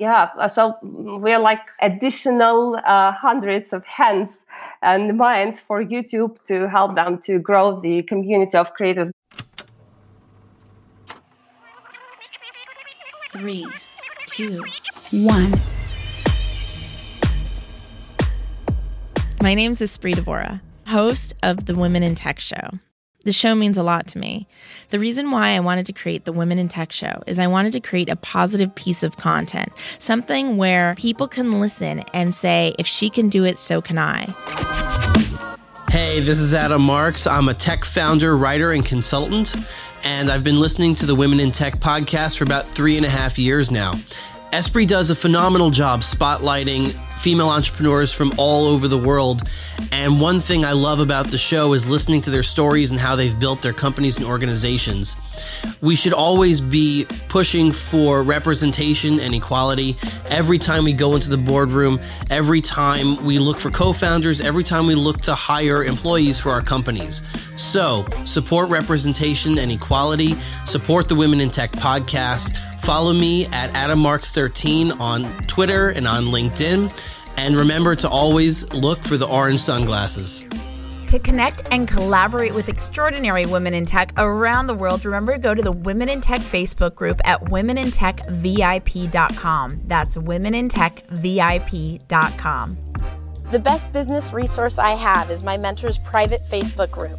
yeah so we're like additional uh, hundreds of hands and minds for youtube to help them to grow the community of creators three two one my name is Espree Devora, host of the Women in Tech Show. The show means a lot to me. The reason why I wanted to create the Women in Tech show is I wanted to create a positive piece of content, something where people can listen and say, if she can do it, so can I. Hey, this is Adam Marks. I'm a tech founder, writer, and consultant, and I've been listening to the Women in Tech podcast for about three and a half years now. Espree does a phenomenal job spotlighting female entrepreneurs from all over the world. And one thing I love about the show is listening to their stories and how they've built their companies and organizations. We should always be pushing for representation and equality every time we go into the boardroom, every time we look for co founders, every time we look to hire employees for our companies. So, support representation and equality, support the Women in Tech podcast. Follow me at Adam Marks13 on Twitter and on LinkedIn. And remember to always look for the orange sunglasses. To connect and collaborate with extraordinary women in tech around the world, remember to go to the Women in Tech Facebook group at womenintechvip.com. That's womenintechvip.com. The best business resource I have is my mentor's private Facebook group.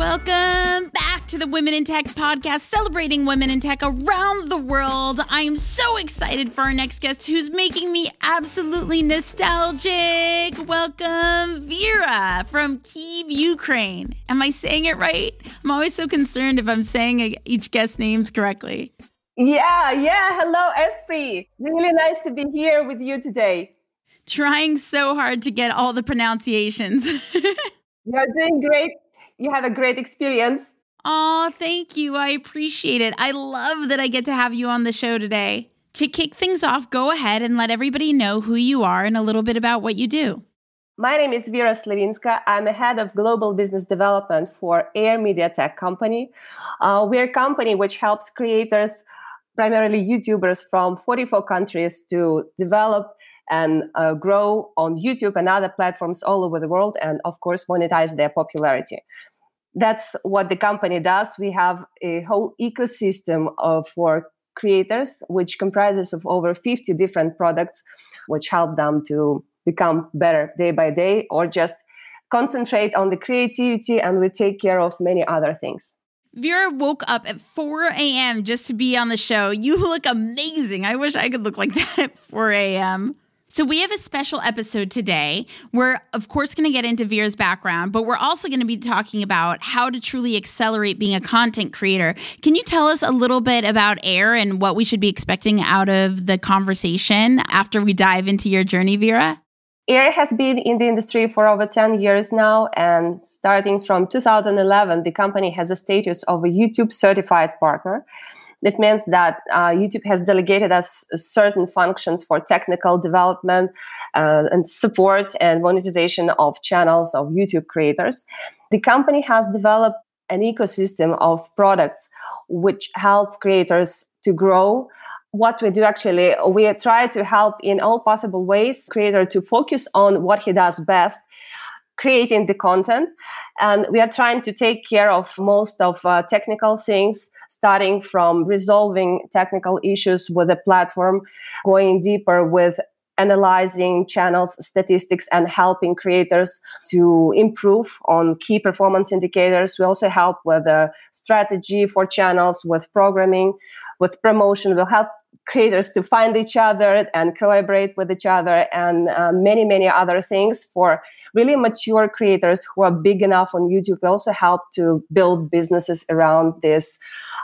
Welcome back to the Women in Tech podcast, celebrating women in tech around the world. I am so excited for our next guest who's making me absolutely nostalgic. Welcome, Vera from Kiev, Ukraine. Am I saying it right? I'm always so concerned if I'm saying each guest names correctly. Yeah, yeah. Hello, Espree. Really nice to be here with you today. Trying so hard to get all the pronunciations. You're doing great. You have a great experience. Oh, thank you. I appreciate it. I love that I get to have you on the show today. To kick things off, go ahead and let everybody know who you are and a little bit about what you do. My name is Vera Slyvinska. I'm a head of global business development for Air Media Tech Company. Uh, we're a company which helps creators primarily YouTubers from 44 countries to develop and uh, grow on YouTube and other platforms all over the world, and of course, monetize their popularity. That's what the company does. We have a whole ecosystem of, for creators, which comprises of over 50 different products, which help them to become better day by day or just concentrate on the creativity and we take care of many other things. Vera woke up at 4 a.m. just to be on the show. You look amazing. I wish I could look like that at 4 a.m. So, we have a special episode today. We're, of course, going to get into Vera's background, but we're also going to be talking about how to truly accelerate being a content creator. Can you tell us a little bit about AIR and what we should be expecting out of the conversation after we dive into your journey, Vera? Air has been in the industry for over 10 years now, and starting from 2011, the company has a status of a YouTube certified partner. That means that uh, YouTube has delegated us certain functions for technical development uh, and support and monetization of channels of YouTube creators. The company has developed an ecosystem of products which help creators to grow what we do actually we try to help in all possible ways creator to focus on what he does best creating the content and we are trying to take care of most of uh, technical things starting from resolving technical issues with the platform going deeper with analyzing channels statistics and helping creators to improve on key performance indicators. We also help with the strategy for channels, with programming, with promotion. We'll help creators to find each other and collaborate with each other and uh, many many other things for really mature creators who are big enough on youtube we also help to build businesses around these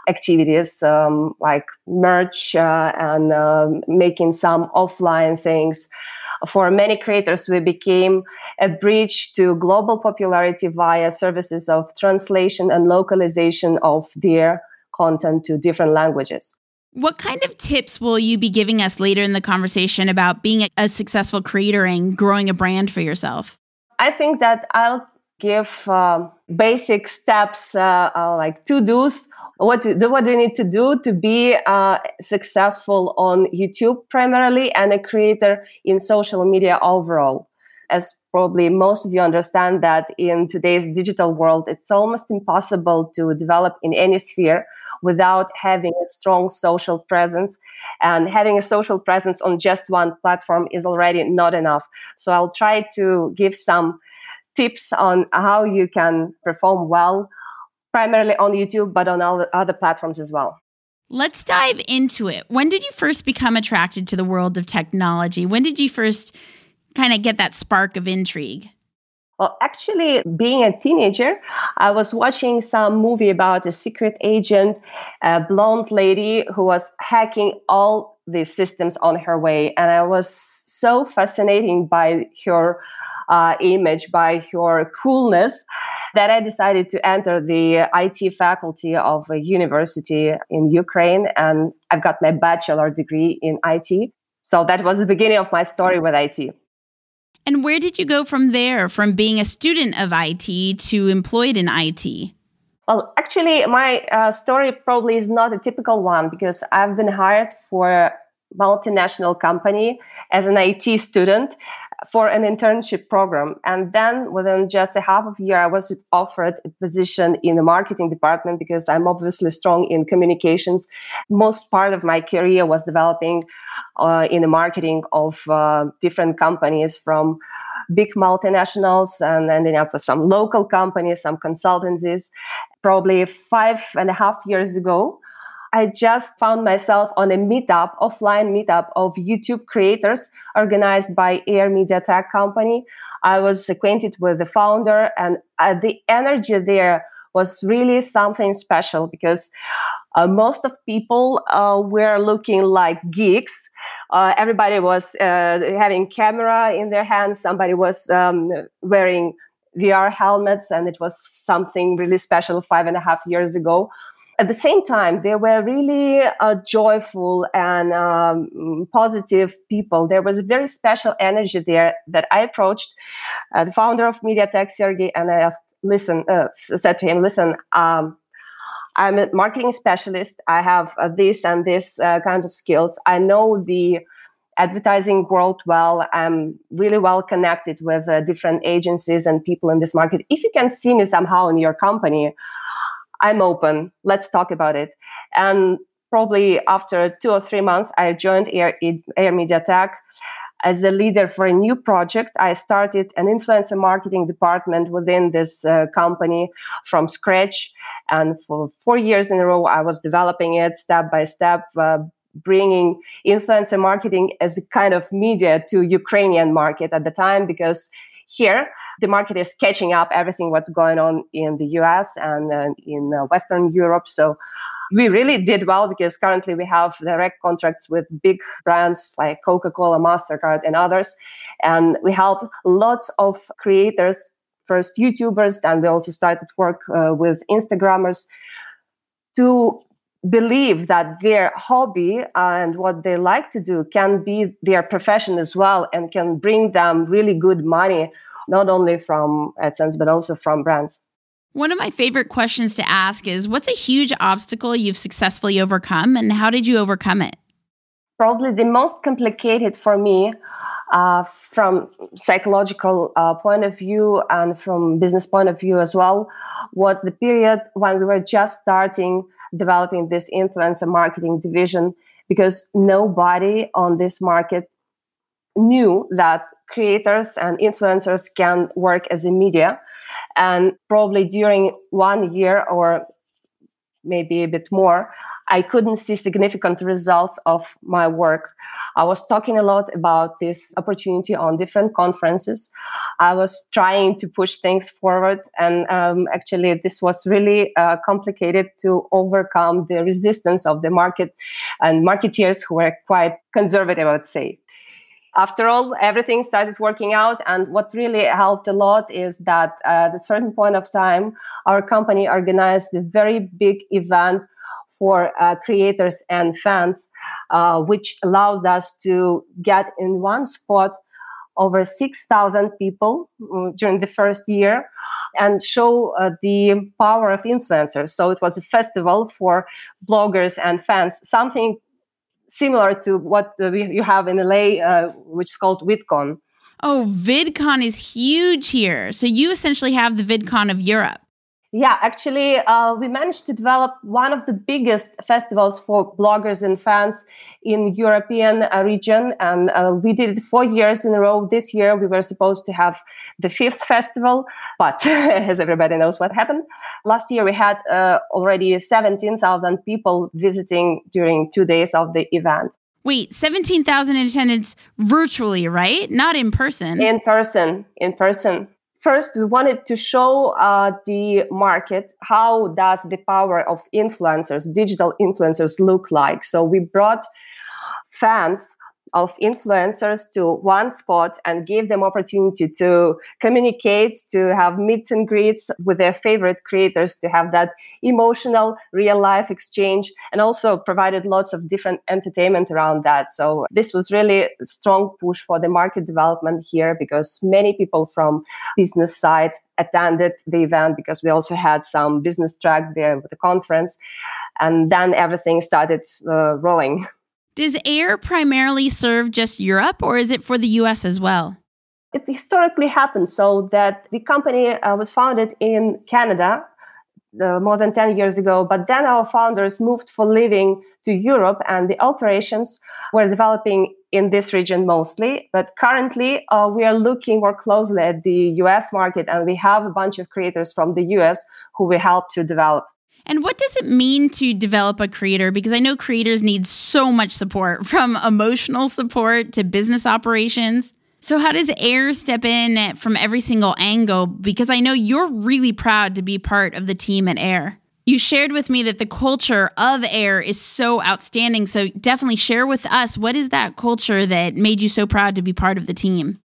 activities um, like merch uh, and um, making some offline things for many creators we became a bridge to global popularity via services of translation and localization of their content to different languages what kind of tips will you be giving us later in the conversation about being a successful creator and growing a brand for yourself? I think that I'll give uh, basic steps, uh, uh, like to dos. What do, what do you need to do to be uh, successful on YouTube primarily and a creator in social media overall? As probably most of you understand that in today's digital world, it's almost impossible to develop in any sphere without having a strong social presence. And having a social presence on just one platform is already not enough. So I'll try to give some tips on how you can perform well, primarily on YouTube, but on other platforms as well. Let's dive into it. When did you first become attracted to the world of technology? When did you first kind of get that spark of intrigue? Well, actually, being a teenager, I was watching some movie about a secret agent, a blonde lady who was hacking all the systems on her way. And I was so fascinated by her uh, image, by her coolness, that I decided to enter the IT faculty of a university in Ukraine. And I've got my bachelor degree in IT. So that was the beginning of my story with IT. And where did you go from there, from being a student of IT to employed in IT? Well, actually, my uh, story probably is not a typical one because I've been hired for a multinational company as an IT student for an internship program. And then within just a half of a year, I was offered a position in the marketing department because I'm obviously strong in communications. Most part of my career was developing uh, in the marketing of uh, different companies from big multinationals and ending up with some local companies, some consultancies. Probably five and a half years ago, I just found myself on a meetup, offline meetup of YouTube creators organized by Air Media Tech Company. I was acquainted with the founder, and uh, the energy there was really something special because uh, most of people uh, were looking like geeks. Uh, everybody was uh, having camera in their hands. Somebody was um, wearing VR helmets, and it was something really special five and a half years ago at the same time, they were really uh, joyful and um, positive people. There was a very special energy there that I approached uh, the founder of Media Tech, Sergey, and I asked, listen, uh, said to him, listen, um, I'm a marketing specialist. I have uh, this and this uh, kinds of skills. I know the advertising world well. I'm really well connected with uh, different agencies and people in this market. If you can see me somehow in your company, I'm open. Let's talk about it. And probably after two or three months, I joined Air, Air Media Tech as a leader for a new project. I started an influencer marketing department within this uh, company from scratch. And for four years in a row, I was developing it step by step, uh, bringing influencer marketing as a kind of media to Ukrainian market at the time because here the market is catching up everything what's going on in the US and uh, in uh, Western Europe. So we really did well because currently we have direct contracts with big brands like Coca-Cola, MasterCard, and others. And we help lots of creators, first YouTubers, and we also started work uh, with Instagrammers to believe that their hobby and what they like to do can be their profession as well and can bring them really good money not only from AdSense, but also from brands. One of my favorite questions to ask is What's a huge obstacle you've successfully overcome, and how did you overcome it? Probably the most complicated for me uh, from psychological uh, point of view and from business point of view as well was the period when we were just starting developing this influencer marketing division because nobody on this market knew that creators and influencers can work as a media. And probably during one year or maybe a bit more, I couldn't see significant results of my work. I was talking a lot about this opportunity on different conferences. I was trying to push things forward, and um, actually, this was really uh, complicated to overcome the resistance of the market and marketeers who were quite conservative, I would say after all, everything started working out. And what really helped a lot is that at a certain point of time, our company organized a very big event for uh, creators and fans, uh, which allows us to get in one spot over 6,000 people mm, during the first year and show uh, the power of influencers. So it was a festival for bloggers and fans, something similar to what you have in LA, uh, which is called VidCon. Oh, VidCon is huge here. So you essentially have the VidCon of Europe. Yeah, actually, uh, we managed to develop one of the biggest festivals for bloggers and fans in European uh, region, and uh, we did it four years in a row. This year, we were supposed to have the fifth festival, but as everybody knows, what happened last year, we had uh, already seventeen thousand people visiting during two days of the event. Wait, 17,000 in attendance virtually, right? Not in person. In person, in person first we wanted to show uh, the market how does the power of influencers digital influencers look like. So we brought fans of influencers to one spot and give them opportunity to communicate to have meets and greets with their favorite creators to have that emotional real life exchange and also provided lots of different entertainment around that. So this was really a strong push for the market development here because many people from business side attended the event because we also had some business track there with the conference. And then everything started uh, rolling does AIR primarily serve just Europe or is it for the US as well? It historically happened so that the company uh, was founded in Canada uh, more than 10 years ago, but then our founders moved for living to Europe and the operations were developing in this region mostly. But currently, uh, we are looking more closely at the US market and we have a bunch of creators from the US who we help to develop. And what does it mean to develop a creator? Because I know creators need so much support from emotional support to business operations. So, how does AIR step in from every single angle? Because I know you're really proud to be part of the team at AIR. You shared with me that the culture of AIR is so outstanding. So, definitely share with us what is that culture that made you so proud to be part of the team?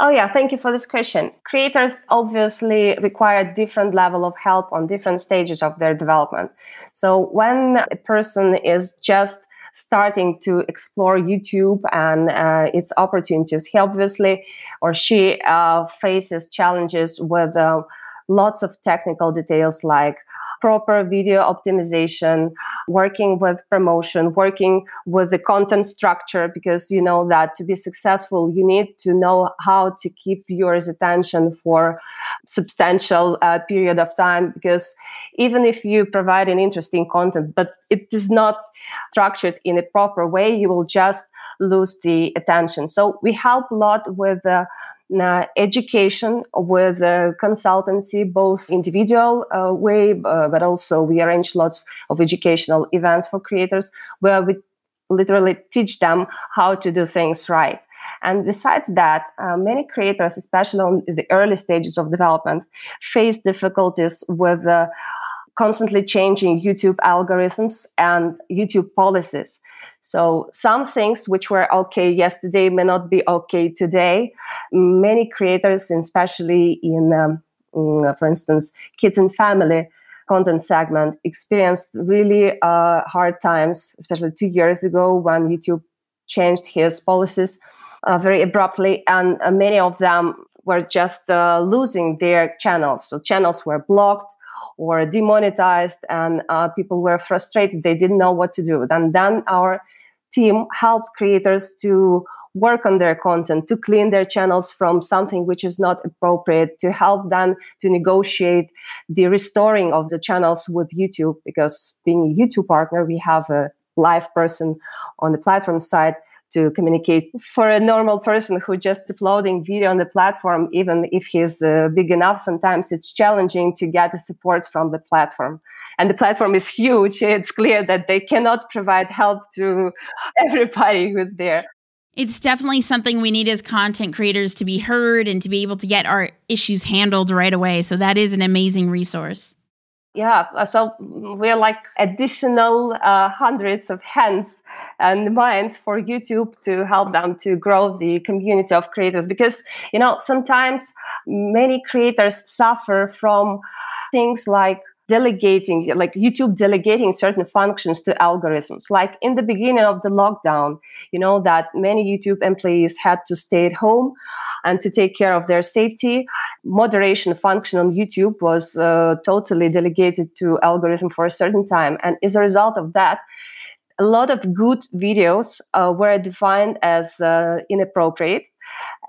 Oh yeah, thank you for this question. Creators obviously require different level of help on different stages of their development. So when a person is just starting to explore YouTube and uh, its opportunities, he obviously or she uh, faces challenges with uh, lots of technical details like proper video optimization, working with promotion, working with the content structure, because you know that to be successful, you need to know how to keep viewers' attention for substantial uh, period of time. Because even if you provide an interesting content, but it is not structured in a proper way, you will just lose the attention. So we help a lot with uh, uh, education with a consultancy, both individual uh, way, uh, but also we arrange lots of educational events for creators where we literally teach them how to do things right. And besides that, uh, many creators, especially on the early stages of development, face difficulties with uh, constantly changing YouTube algorithms and YouTube policies. So some things which were okay yesterday may not be okay today. Many creators, especially in, um, mm, for instance, kids and family content segment, experienced really uh, hard times, especially two years ago when YouTube changed his policies uh, very abruptly, and uh, many of them were just uh, losing their channels. So channels were blocked or demonetized and uh, people were frustrated. They didn't know what to do. And then our team helped creators to work on their content to clean their channels from something which is not appropriate to help them to negotiate the restoring of the channels with youtube because being a youtube partner we have a live person on the platform side to communicate. For a normal person who just uploading video on the platform, even if he's uh, big enough, sometimes it's challenging to get the support from the platform. And the platform is huge. It's clear that they cannot provide help to everybody who's there. It's definitely something we need as content creators to be heard and to be able to get our issues handled right away. So that is an amazing resource yeah so we're like additional uh, hundreds of hands and minds for youtube to help them to grow the community of creators because you know sometimes many creators suffer from things like delegating like youtube delegating certain functions to algorithms. Like in the beginning of the lockdown you know that many youtube employees had to stay at home and to take care of their safety. Moderation function on youtube was uh, totally delegated to algorithm for a certain time. And as a result of that a lot of good videos uh, were defined as uh, inappropriate.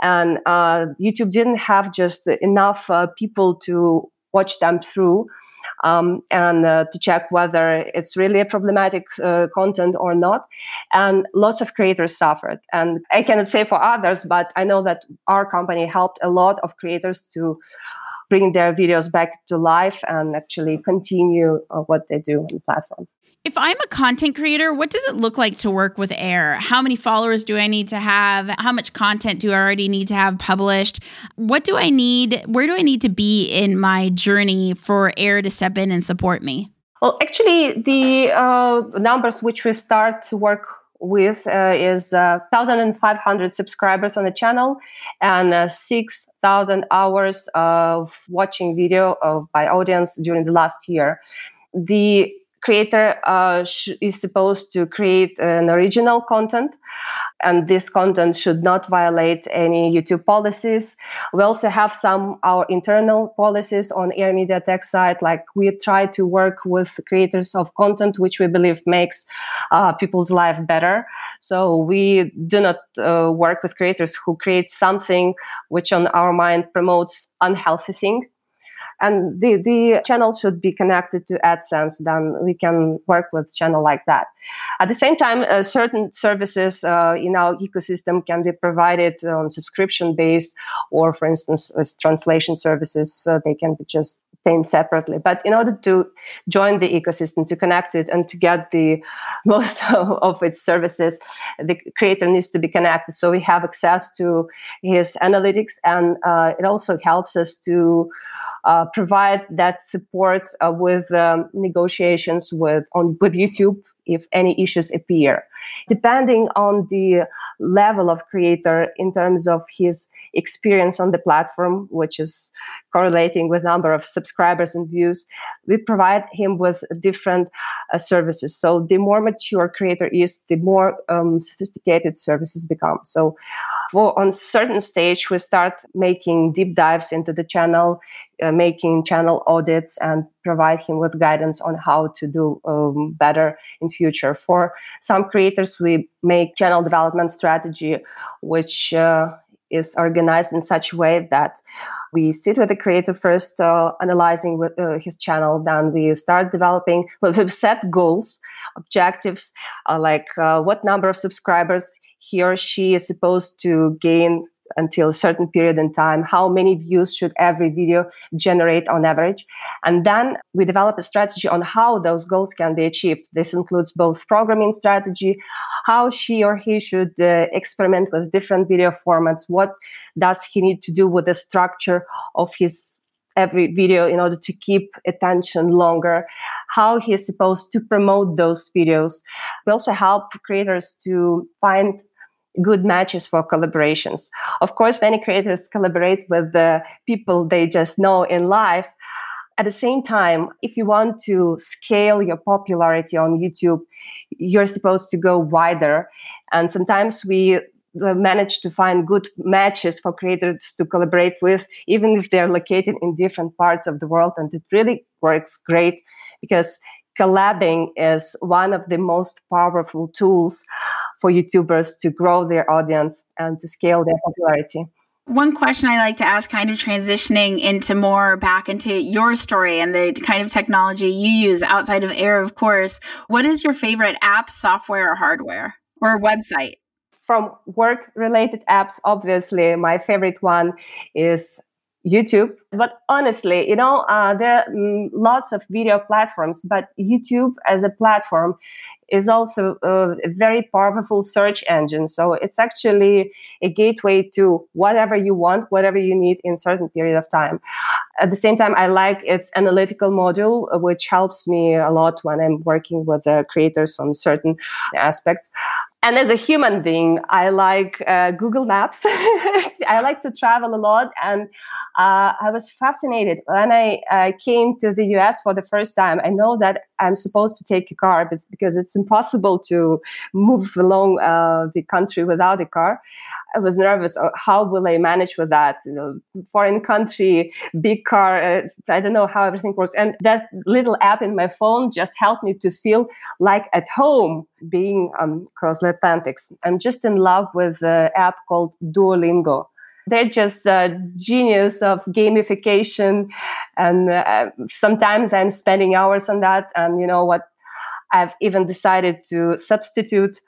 And uh, youtube didn't have just enough uh, people to watch them through um, and uh, to check whether it's really a problematic uh, content or not. And lots of creators suffered. And I cannot say for others, but I know that our company helped a lot of creators to bring their videos back to life and actually continue uh, what they do on the platform. If I'm a content creator, what does it look like to work with AIR? How many followers do I need to have? How much content do I already need to have published? What do I need? Where do I need to be in my journey for AIR to step in and support me? Well, actually, the uh, numbers which we start to work with uh, is uh, 1,500 subscribers on the channel and uh, 6,000 hours of watching video of, by audience during the last year. The creator uh, sh- is supposed to create an original content and this content should not violate any youtube policies. We also have some our internal policies on air media tech site like we try to work with creators of content which we believe makes uh, people's life better. So we do not uh, work with creators who create something which on our mind promotes unhealthy things and the, the channel should be connected to AdSense, then we can work with channel like that. At the same time, uh, certain services uh, in our ecosystem can be provided on subscription based, or for instance, as translation services, they can be just obtained separately. But in order to join the ecosystem, to connect it, and to get the most of its services, the creator needs to be connected. So we have access to his analytics, and uh, it also helps us to uh, provide that support uh, with um, negotiations with on with YouTube if any issues appear. Depending on the level of creator in terms of his experience on the platform, which is correlating with number of subscribers and views, we provide him with different uh, services. So the more mature creator is, the more um, sophisticated services become. So for on certain stage, we start making deep dives into the channel, uh, making channel audits and provide him with guidance on how to do um, better in future. For some creators, we make channel development strategy, which uh, is organized in such a way that we sit with the creator first, uh, analyzing with, uh, his channel. Then we start developing. Well, we set goals, objectives, uh, like uh, what number of subscribers he or she is supposed to gain until a certain period in time how many views should every video generate on average? And then we develop a strategy on how those goals can be achieved. This includes both programming strategy how she or he should uh, experiment with different video formats what does he need to do with the structure of his every video in order to keep attention longer how he is supposed to promote those videos. We also help creators to find good matches for collaborations. Of course, many creators collaborate with the people they just know in life. At the same time, if you want to scale your popularity on YouTube, you're supposed to go wider. And sometimes we uh, manage to find good matches for creators to collaborate with, even if they're located in different parts of the world. And it really works great because collabing is one of the most powerful tools for YouTubers to grow their audience and to scale their popularity. One question I like to ask, kind of transitioning into more back into your story and the kind of technology you use outside of AIR, of course. What is your favorite app, software, or hardware or website? from work related apps, obviously, my favorite one is YouTube. But honestly, you know, uh, there are mm, lots of video platforms, but YouTube as a platform is also a, very powerful search engine. So it's actually a gateway to whatever you want, whatever you need in certain period of time. At the same time, I like its analytical module, uh, which helps me a lot when I'm working with the creators on certain aspects. And as a human being, I like uh, Google Maps. I like to travel a lot. And uh, I was fascinated when I came to the US for the first time. I know that I'm supposed to take a car because it's impossible to move along uh, the country without a car. I was nervous. Uh, how will I manage with that? You know, foreign country, big car. Uh, I don't know how everything works. And that little app in my phone just helped me to feel like at home being um, across I'm just in love with an app called Duolingo. They're just a genius of gamification. And uh, sometimes I'm spending hours on that. And you know what? I've even decided to substitute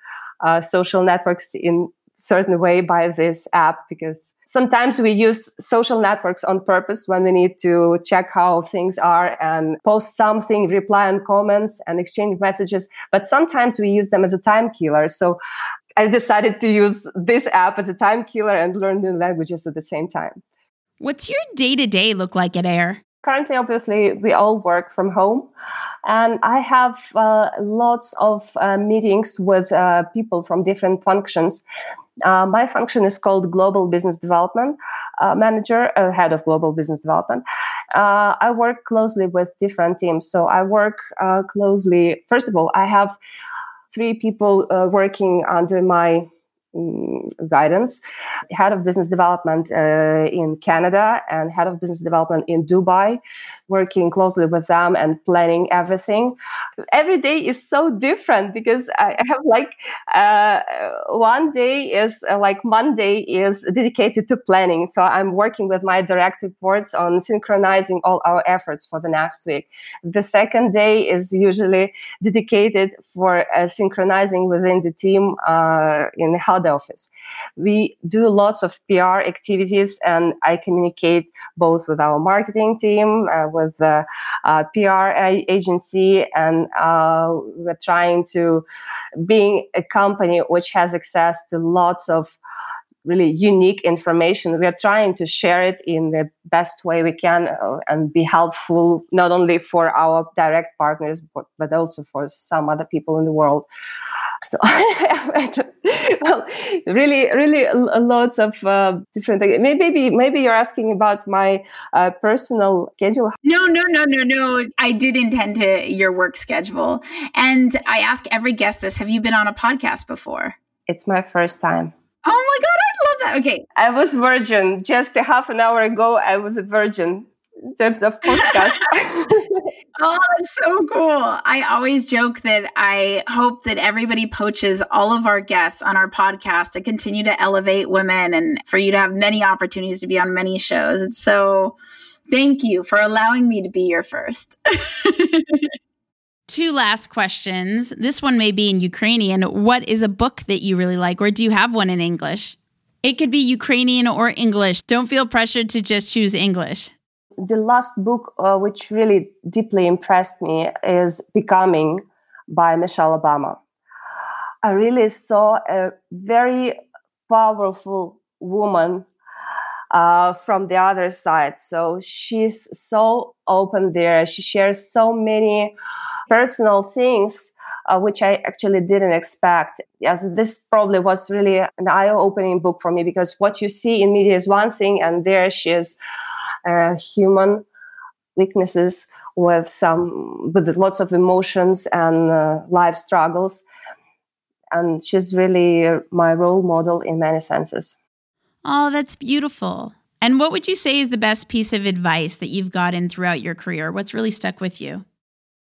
uh, social networks in certain way by this app because sometimes we use social networks on purpose when we need to check how things are and post something, reply on comments and exchange messages. But sometimes we use them as a time killer. So I decided to use this app as a time killer and learn new languages at the same time. What's your day to day look like at AIR? Currently, obviously, we all work from home. And I have uh, lots of uh, meetings with uh, people from different functions. Uh, my function is called Global Business Development uh, Manager, uh, Head of Global Business Development. I work closely with different teams. So I work closely, first of all, I have three people working under my guidance, head of business development uh, in Canada and head of business development in Dubai, working closely with them and planning everything. Every day is so different because I have like uh, one day is uh, like Monday is dedicated to planning. So I'm working with my direct reports on synchronizing all our efforts for the next week. The second day is usually dedicated for uh, synchronizing within the team uh, in health the office. We do lots of PR activities, and I communicate both with our marketing team, uh, with the uh, PR agency, and uh, we're trying to being a company which has access to lots of really unique information. We are trying to share it in the best way we can uh, and be helpful not only for our direct partners but, but also for some other people in the world. So, well, really, really, lots of uh, different things. Maybe, maybe you're asking about my uh, personal schedule. No, no, no, no, no. I did intend to your work schedule, and I ask every guest this: Have you been on a podcast before? It's my first time. Oh my god, I love that. Okay, I was virgin just a half an hour ago. I was a virgin in terms of podcast. oh, that's so cool. I always joke that I hope that everybody poaches all of our guests on our podcast to continue to elevate women and for you to have many opportunities to be on many shows. It's so thank you for allowing me to be your first. Two last questions. This one may be in Ukrainian. What is a book that you really like, or do you have one in English? It could be Ukrainian or English. Don't feel pressured to just choose English the last book uh, which really deeply impressed me is Becoming by Michelle Obama. I really saw a very powerful woman uh, from the other side. So she's so open there. She shares so many personal things. Uh, which I actually didn't expect. Yes, this probably was really an eye-opening book for me because what you see in media is one thing, and there she is uh, human weaknesses with some with lots of emotions and uh, life struggles. And she's really my role model in many senses. Oh that's beautiful. And what would you say is the best piece of advice that you've gotten throughout your career? What's really stuck with you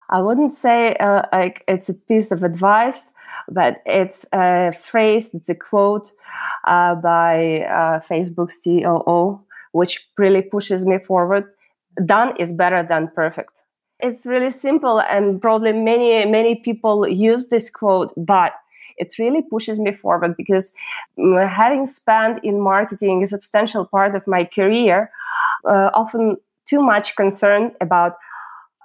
i wouldn't say uh, like it's a piece of advice but it's a phrase it's a quote uh, by uh, facebook coo which really pushes me forward. Done is better than perfect. It's really simple, and probably many, many people use this quote, but it really pushes me forward because mm, having spent in marketing a substantial part of my career, uh, often too much concern about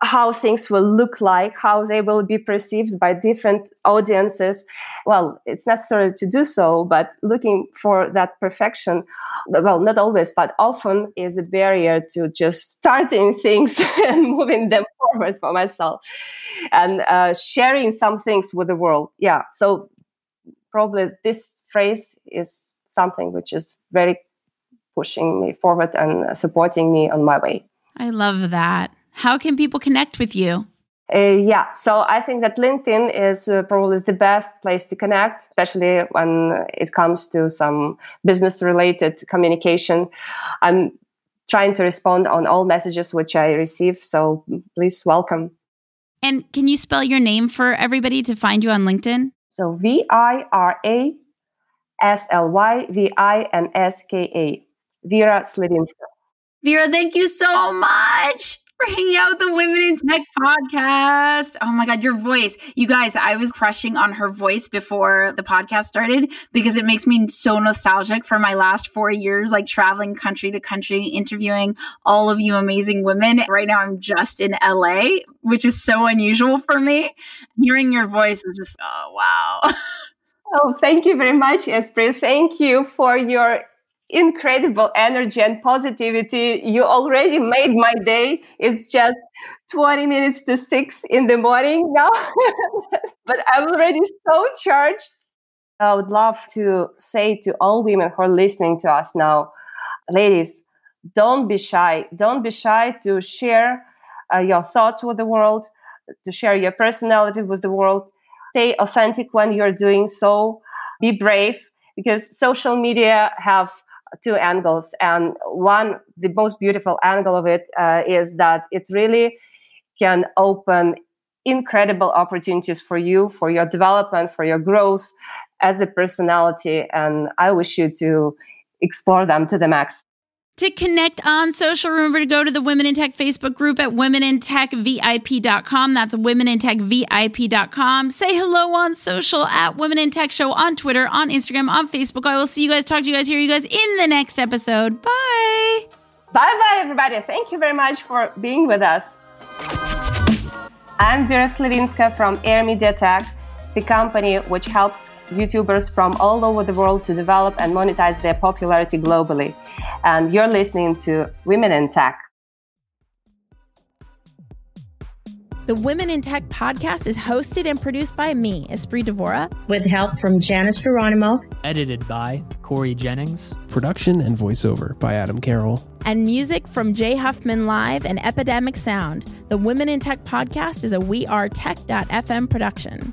how things will look like, how they will be perceived by different audiences. Well, it's necessary to do so, but looking for that perfection, well, not always, but often is a barrier to just starting things and moving them forward for myself and uh, sharing some things with the world. Yeah, so probably this phrase is something which is very pushing me forward and supporting me on my way. I love that. How can people connect with you? Uh, yeah, so I think that LinkedIn is uh, probably the best place to connect, especially when it comes to some business related communication. I'm trying to respond on all messages which I receive, so please welcome. And can you spell your name for everybody to find you on LinkedIn? So V I R A S L Y V I N S K A. Vera Slyvinska. Vera, thank you so much for hanging out with the Women in Tech podcast. Oh my God, your voice. You guys, I was crushing on her voice before the podcast started because it makes me so nostalgic for my last four years, like traveling country to country, interviewing all of you amazing women. Right now, I'm just in LA, which is so unusual for me. Hearing your voice is just, oh, wow. Oh, thank you very much, Espree. Thank you for your incredible energy and positivity. You already made my day. It's just 20 minutes to six in the morning now, but I'm already so charged. I would love to say to all women who are listening to us now, ladies, don't be shy. Don't be shy to share uh, your thoughts with the world, to share your personality with the world. Stay authentic when you're doing so. Be brave because social media have two angles and one the most beautiful angle of it uh, is that it really can open incredible opportunities for you for your development for your growth as a personality and i wish you to explore them to the max to connect on social, remember to go to the Women in Tech Facebook group at womenintechvip.com. That's womenintechvip.com. Say hello on social at Women in Tech Show on Twitter, on Instagram, on Facebook. I will see you guys, talk to you guys, hear you guys in the next episode. Bye. Bye bye, everybody. Thank you very much for being with us. I'm Vera Slyvinska from Air Media Tech, the company which helps YouTubers from all over the world to develop and monetize their popularity globally. And you're listening to Women in Tech. The Women in Tech podcast is hosted and produced by me, Espree Devora, with help from Janice Geronimo, edited by Corey Jennings, production and voiceover by Adam Carroll, and music from Jay Huffman Live and Epidemic Sound. The Women in Tech podcast is a We Are Tech.fm production.